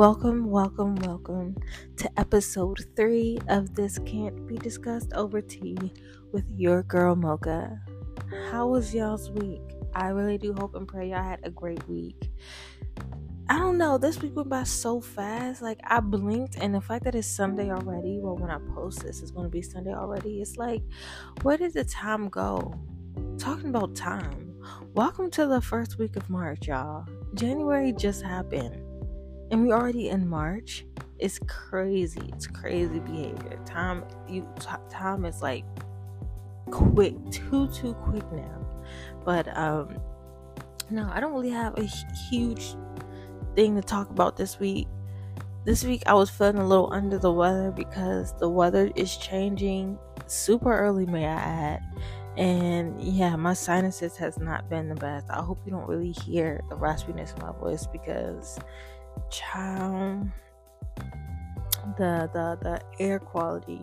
Welcome, welcome, welcome to episode three of This Can't Be Discussed Over Tea with your girl Mocha. How was y'all's week? I really do hope and pray y'all had a great week. I don't know, this week went by so fast. Like, I blinked, and the fact that it's Sunday already, well, when I post this, it's going to be Sunday already. It's like, where did the time go? Talking about time. Welcome to the first week of March, y'all. January just happened and we already in March. It's crazy. It's crazy behavior. Time you time is like quick, too too quick now. But um no, I don't really have a huge thing to talk about this week. This week I was feeling a little under the weather because the weather is changing super early, may I add. And yeah, my sinuses has not been the best. I hope you don't really hear the raspiness in my voice because child the the the air quality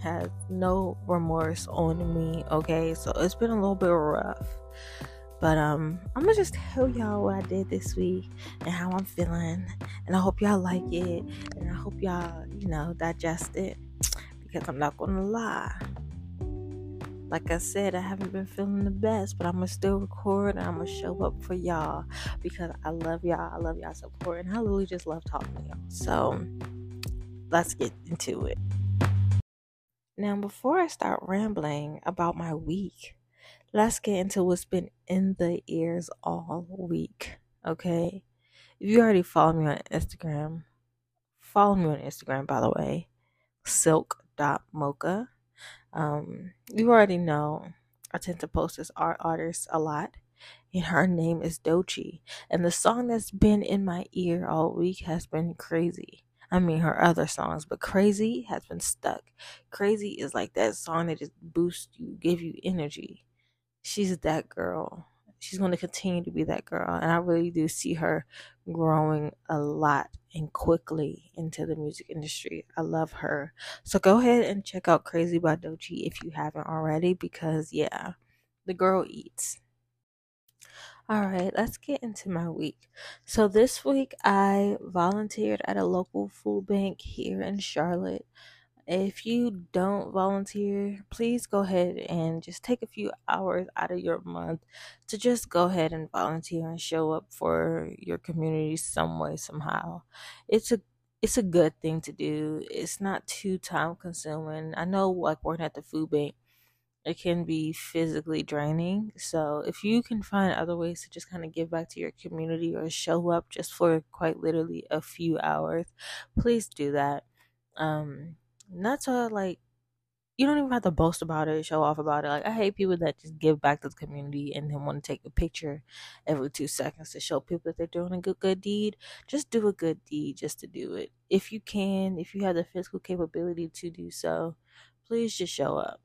has no remorse on me okay? So it's been a little bit rough. But um i'm gonna just tell y'all what i did this week and how i'm feeling. And i hope y'all like it. And i hope y'all you know digest it. Because i'm not gonna lie like I said, I haven't been feeling the best, but I'm gonna still record and I'm gonna show up for y'all because I love y'all. I love y'all support, and I literally just love talking to y'all. So let's get into it. Now, before I start rambling about my week, let's get into what's been in the ears all week. Okay, if you already follow me on Instagram, follow me on Instagram by the way, silk.mocha um, you already know I tend to post this art artist a lot, and her name is Doechii. And the song that's been in my ear all week has been Crazy. I mean, her other songs, but Crazy has been stuck. Crazy is like that song that just boosts you, give you energy. She's that girl she's going to continue to be that girl. And I really do see her growing a lot and quickly into the music industry. I love her. So go ahead and check out Crazy by Doechii if you haven't already, because yeah, the girl eats. All right, let's get into my week. So this week I volunteered at a local food bank here in Charlotte. If you don't volunteer, please go ahead and just take a few hours out of your month to just go ahead and volunteer and show up for your community some way somehow. It's a it's a good thing to do. It's not too time consuming. I know like working at the food bank it can be physically draining. So if you can find other ways to just kind of give back to your community or show up just for quite literally a few hours, please do that. Um not to like you don't even have to boast about it, show off about it. Like I hate people that just give back to the community and then want to take a picture every two seconds to show people that they're doing a good good deed. Just do a good deed just to do it. If you can, if you have the physical capability to do so, please just show up.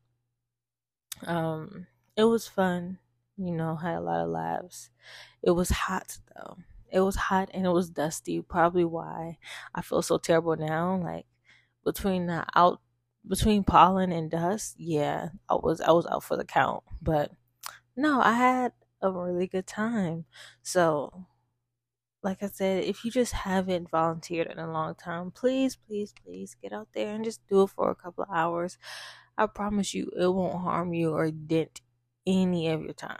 Um, it was fun, you know, had a lot of laughs. It was hot though. It was hot and it was dusty, probably why I feel so terrible now. Like between the out between pollen and dust, yeah, I was I was out for the count. But no, I had a really good time. So like I said, if you just haven't volunteered in a long time, please, please, please get out there and just do it for a couple of hours. I promise you it won't harm you or dent any of your time.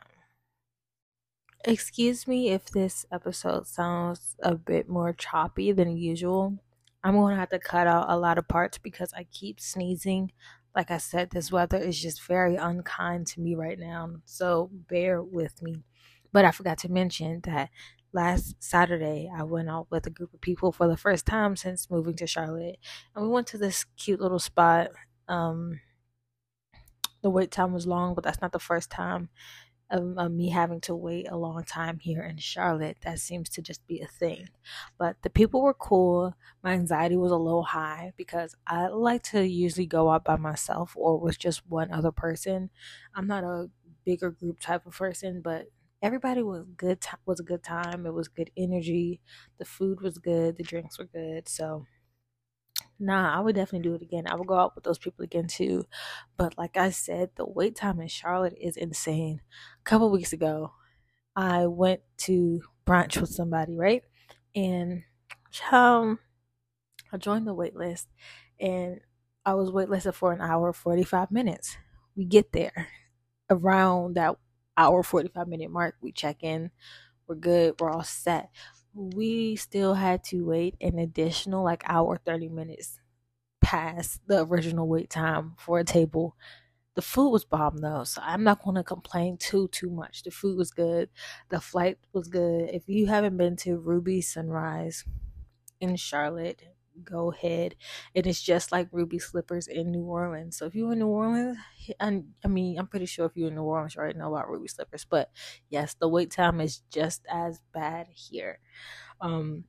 Excuse me if this episode sounds a bit more choppy than usual. I'm going to have to cut out a lot of parts because I keep sneezing. Like I said, this weather is just very unkind to me right now. So bear with me. But I forgot to mention that last Saturday I went out with a group of people for the first time since moving to Charlotte. And we went to this cute little spot. Um, the wait time was long, but that's not the first time of, of, me having to wait a long time here in Charlotte. That seems to just be a thing. But the people were cool. My anxiety was a little high because I like to usually go out by myself or with just one other person. I'm not a bigger group type of person, but everybody was good. T- was a good time. It was good energy. The food was good. The drinks were good. So nah, I would definitely do it again. I would go out with those people again too. But like I said, the wait time in Charlotte is insane. A couple weeks ago, I went to brunch with somebody, right? And um, I joined the wait list and I was waitlisted for an hour 45 minutes. We get there around that hour 45 minute mark. We check in, we're good, we're all set. We still had to wait an additional like hour 30 minutes past the original wait time for a table. The food was bomb though, so I'm not going to complain too too much. The food was good, the flight was good. If you haven't been to Ruby Sunshine in Charlotte, go ahead. And It is just like Ruby Slippers in New Orleans. So if you're in New Orleans, I, I mean, I'm pretty sure if you're in New Orleans, you already know about Ruby Slippers. But yes, the wait time is just as bad here. Um,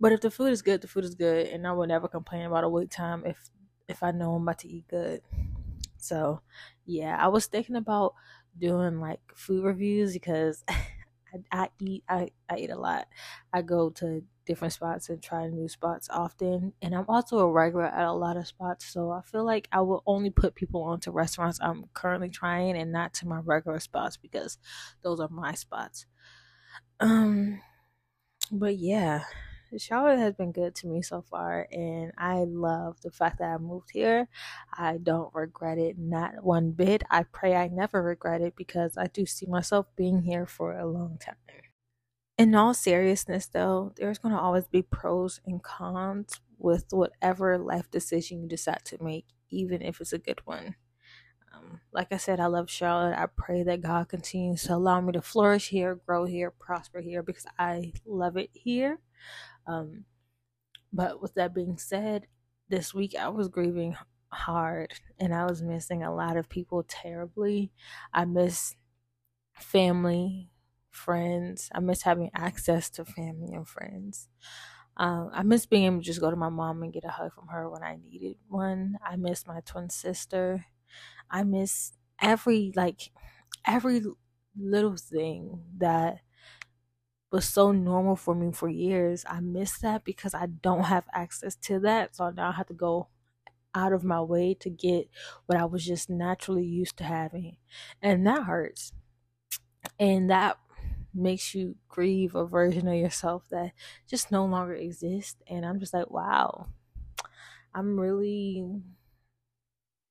but if the food is good, the food is good, and I will never complain about a wait time if if I know I'm about to eat good. So, yeah, I was thinking about doing like food reviews because I, I eat I, I eat a lot. I go to different spots and try new spots often. And I'm also a regular at a lot of spots, so I feel like I will only put people onto restaurants I'm currently trying and not to my regular spots because those are my spots. Um but yeah, Charlotte has been good to me so far, and I love the fact that I moved here. I don't regret it, not one bit. I pray I never regret it because I do see myself being here for a long time in all seriousness, though, there's going to always be pros and cons with whatever life decision you decide to make, even if it's a good one. Um, like I said, I love Charlotte. I pray that God continues to allow me to flourish here, grow here, prosper here because I love it here. Um, but with that being said, this week I was grieving hard and I was missing a lot of people terribly. I miss family, friends. I miss having access to family and friends. Um, I miss being able to just go to my mom and get a hug from her when I needed one. I miss my twin sister. I miss every like every little thing that was so normal for me for years. I miss that because I don't have access to that. So now I have to go out of my way to get what I was just naturally used to having. And that hurts. And that makes you grieve a version of yourself that just no longer exists. And I'm just like, wow, I'm really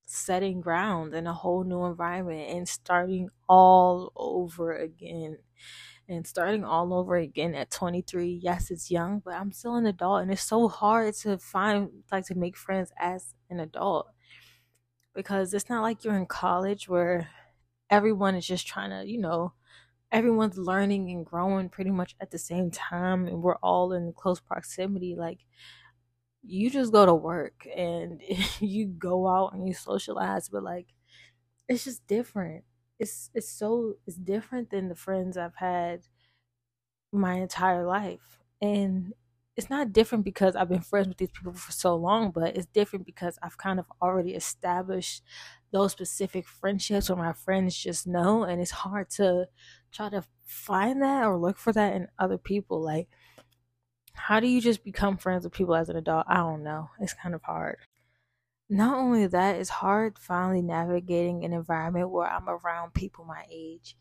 setting ground in a whole new environment and starting all over again. And starting all over again at 23. Yes, it's young, but I'm still an adult, and it's so hard to find, like, to make friends as an adult because it's not like you're in college where everyone is just trying to, you know, everyone's learning and growing pretty much at the same time and we're all in close proximity like you just go to work and you go out and you socialize but like it's just different. It's it's so it's different than the friends i've had my entire life. And it's not different because I've been friends with these people for so long, but it's different because I've kind of already established those specific friendships where my friends just know, and it's hard to try to find that or look for that in other people. Like, how do you just become friends with people as an adult? I don't know. It's kind of hard. Not only that, it's hard finally navigating an environment where I'm around people my age.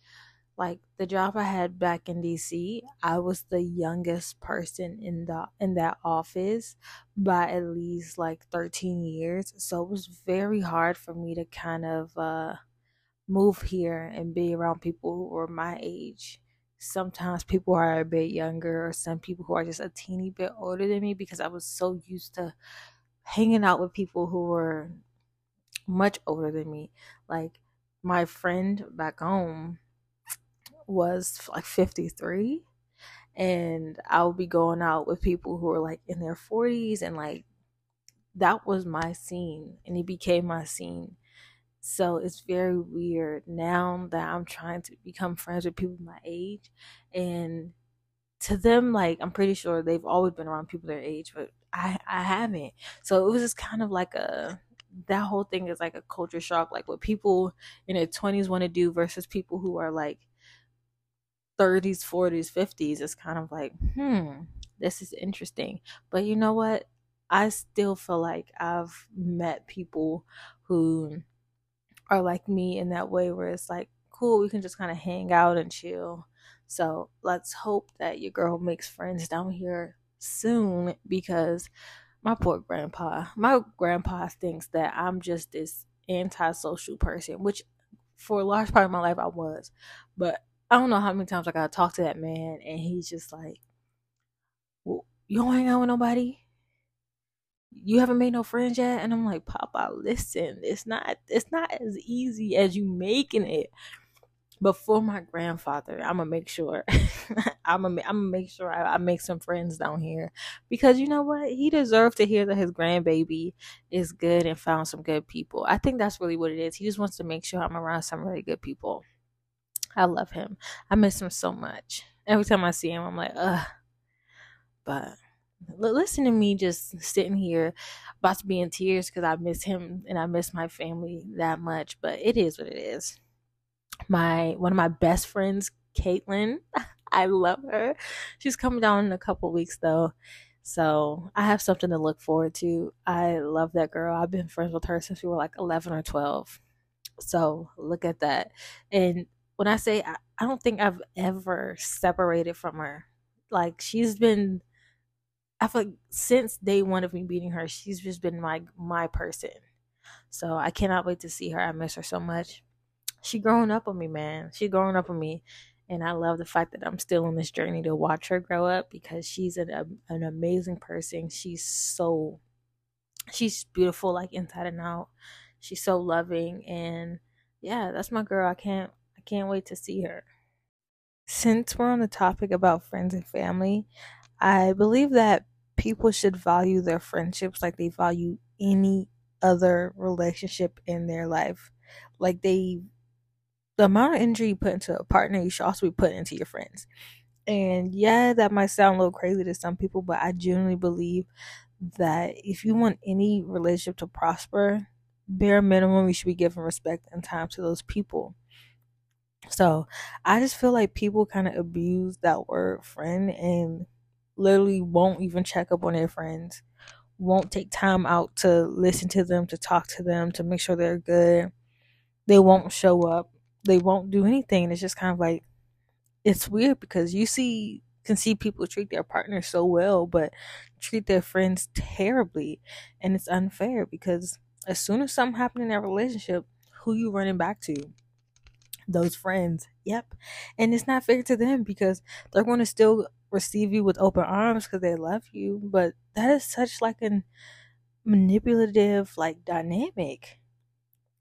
Like the job I had back in DC, I was the youngest person in the in that office by at least like 13 years. So it was very hard for me to kind of uh move here and be around people who are my age. Sometimes people are a bit younger, or some people who are just a teeny bit older than me because I was so used to hanging out with people who were much older than me. Like my friend back home was like 53 and I would be going out with people who were like in their 40s and like that was my scene and it became my scene so it's very weird now that I'm trying to become friends with people my age. And to them, like, I'm pretty sure they've always been around people their age, but I, I haven't. So it was just kind of like a, that whole thing is like a culture shock. Like what people in their 20s want to do versus people who are like 30s, 40s, 50s. It's kind of like, hmm, this is interesting. But you know what? I still feel like I've met people who are like me in that way where it's like, cool, we can just kind of hang out and chill. So let's hope that your girl makes friends down here soon because my poor grandpa, my grandpa thinks that I'm just this antisocial person, which for a large part of my life I was. But I don't know how many times I gotta talk to that man and he's just like, well, you don't hang out with nobody? You haven't made no friends yet? And I'm like, Papa, listen, it's not it's not as easy as you making it. But for my grandfather, I'm gonna make sure I'm gonna I'm make sure I, I, make some friends down here because you know what he deserved to hear that his grandbaby is good and found some good people. I think that's really what it is. He just wants to make sure I'm around some really good people. I love him. I miss him so much. Every time I see him, I'm like, ugh. But listen to me just sitting here about to be in tears because I miss him and I miss my family that much. But it is what it is my one of my best friends, Caitlin. I love her. She's coming down in a couple weeks though. So I have something to look forward to. I love that girl. I've been friends with her since we were like 11 or 12. So look at that. And when I say I, I don't think I've ever separated from her. Like she's been I feel like since day one of me beating her, she's just been my my person. So I cannot wait to see her. I miss her so much she growing up on me, man. She growing up on me. And I love the fact that I'm still on this journey to watch her grow up because she's an, um, an amazing person. She's so, she's beautiful, like inside and out. She's so loving. And yeah, that's my girl. I can't, I can't wait to see her. Since we're on the topic about friends and family, I believe that people should value their friendships like they value any other relationship in their life. Like they the amount of energy you put into a partner, you should also be putting into your friends. And yeah, that might sound a little crazy to some people, but I genuinely believe that if you want any relationship to prosper, bare minimum, you should be giving respect and time to those people. So I just feel like people kind of abuse that word friend and literally won't even check up on their friends, won't take time out to listen to them, to talk to them, to make sure they're good. They won't show up. They won't do anything. It's just kind of like it's weird because you see can see people treat their partners so well but treat their friends terribly. And it's unfair because as soon as something happens in that relationship who you running back to? Those friends. Yep. And it's not fair to them because they're going to still receive you with open arms because they love you but that is such like an manipulative like dynamic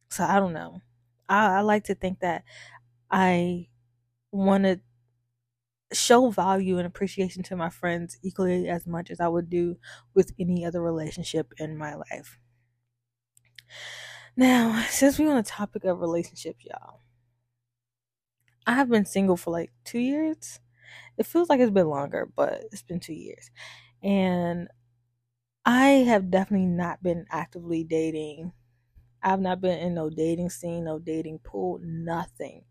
so i don't know I, I like to think that I want to show value and appreciation to my friends equally as much as I would do with any other relationship in my life. Now, since we're on the topic of relationships, y'all, I have been single for like two years. It feels like it's been longer, but it's been two years. And I have definitely not been actively dating I've not been in no dating scene, no dating pool, nothing.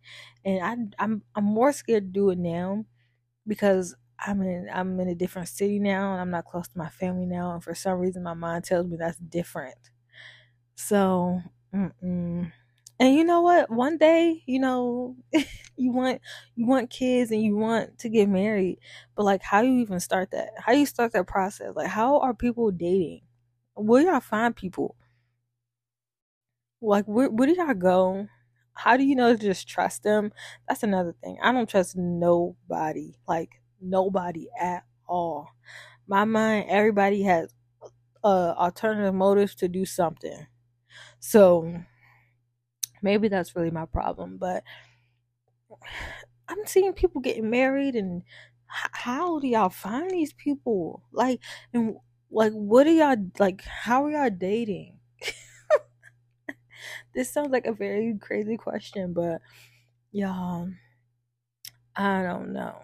And I I'm I'm more scared to do it now because I'm in I'm in a different city now and I'm not close to my family now and for some reason my mind tells me that's different. So, mm-mm. And you know what? One day, you know, you want you want kids and you want to get married, but like how you even start that? How do you start that process? Like how are people dating? Where y'all find people? Like, where, where do y'all go? How do you know to just trust them? That's another thing. I don't trust nobody. Like, nobody at all. My mind, everybody has uh, alternative motives to do something. So, maybe that's really my problem. But I'm seeing people getting married and how do y'all find these people? Like, and like, what are y'all like? How are y'all dating? this sounds like a very crazy question, but y'all, I don't know.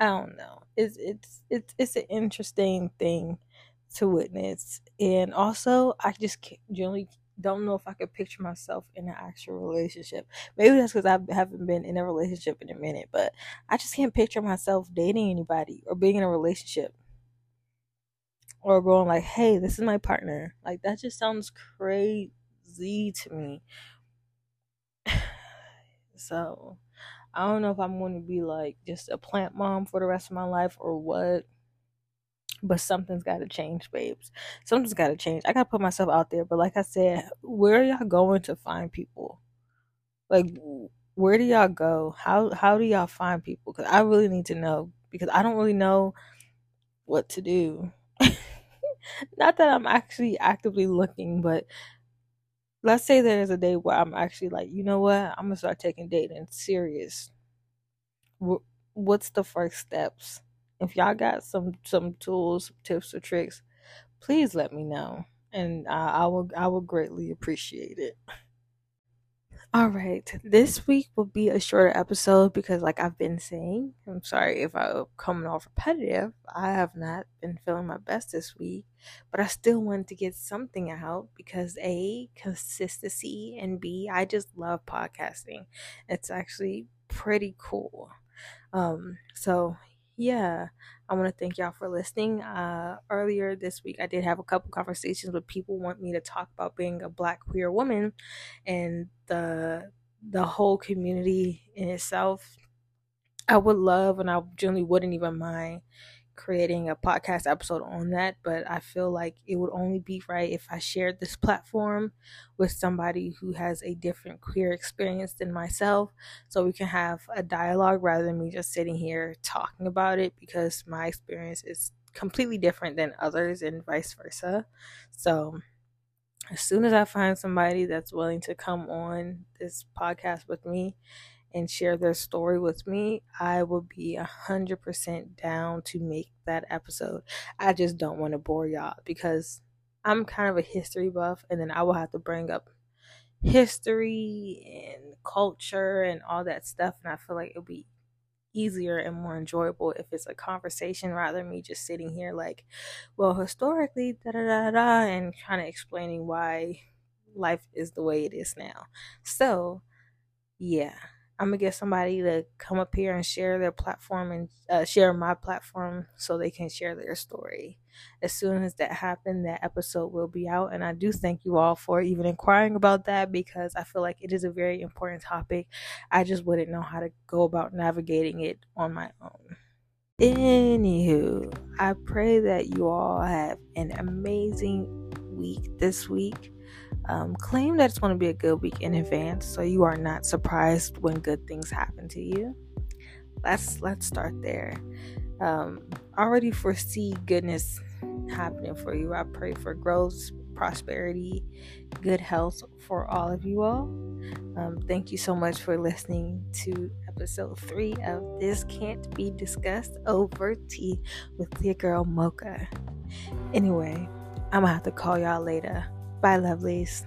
I don't know. It's it's it's it's an interesting thing to witness, and also I just generally don't know if I could picture myself in an actual relationship. Maybe that's because I haven't been in a relationship in a minute, but I just can't picture myself dating anybody or being in a relationship or going like, "Hey, this is my partner." Like that just sounds crazy to me. so I don't know if I'm going to be like just a plant mom for the rest of my life or what. But something's got to change, babes. Something's got to change. I got to put myself out there. But like I said, where are y'all going to find people? Like, where do y'all go? How how do y'all find people? Because I really need to know because I don't really know what to do. Not that I'm actually actively looking, but let's say there's a day where I'm actually like, you know what, I'm gonna start taking dating serious. What's the first steps? If y'all got some some tools, tips, or tricks, please let me know, and I, I will I will greatly appreciate it. All right, this week will be a shorter episode because, like I've been saying, I'm sorry if I'm coming off repetitive. I have not been feeling my best this week, but I still wanted to get something out because A, consistency, and B, I just love podcasting. It's actually pretty cool. Um, so yeah, I want to thank y'all for listening. Uh, earlier this week, I did have a couple conversations with people want me to talk about being a Black queer woman and the the whole community in itself. I would love, and I generally wouldn't even mind creating a podcast episode on that, but I feel like it would only be right if I shared this platform with somebody who has a different queer experience than myself so we can have a dialogue rather than me just sitting here talking about it because my experience is completely different than others and vice versa. So, as soon as I find somebody that's willing to come on this podcast with me and share their story with me, I will be a hundred percent down to make that episode. I just don't want to bore y'all because I'm kind of a history buff, and then I will have to bring up history and culture and all that stuff, and I feel like it'll be easier and more enjoyable if it's a conversation rather than me just sitting here like, well, historically, da da da da, and kind of explaining why life is the way it is now. So, yeah. I'm gonna get somebody to come up here and share their platform and uh, share my platform so they can share their story. As soon as that happens, that episode will be out. And I do thank you all for even inquiring about that because I feel like it is a very important topic. I just wouldn't know how to go about navigating it on my own. Anywho, I pray that you all have an amazing week this week um, claim that it's going to be a good week in advance so you are not surprised when good things happen to you. Let's let's start there. Um, already foresee goodness happening for you. I pray for growth prosperity good health for all of you all. Um, thank you so much for listening to episode three of this can't be discussed over tea with your girl mocha. Anyway i'm gonna have to call y'all later Bye, lovelies.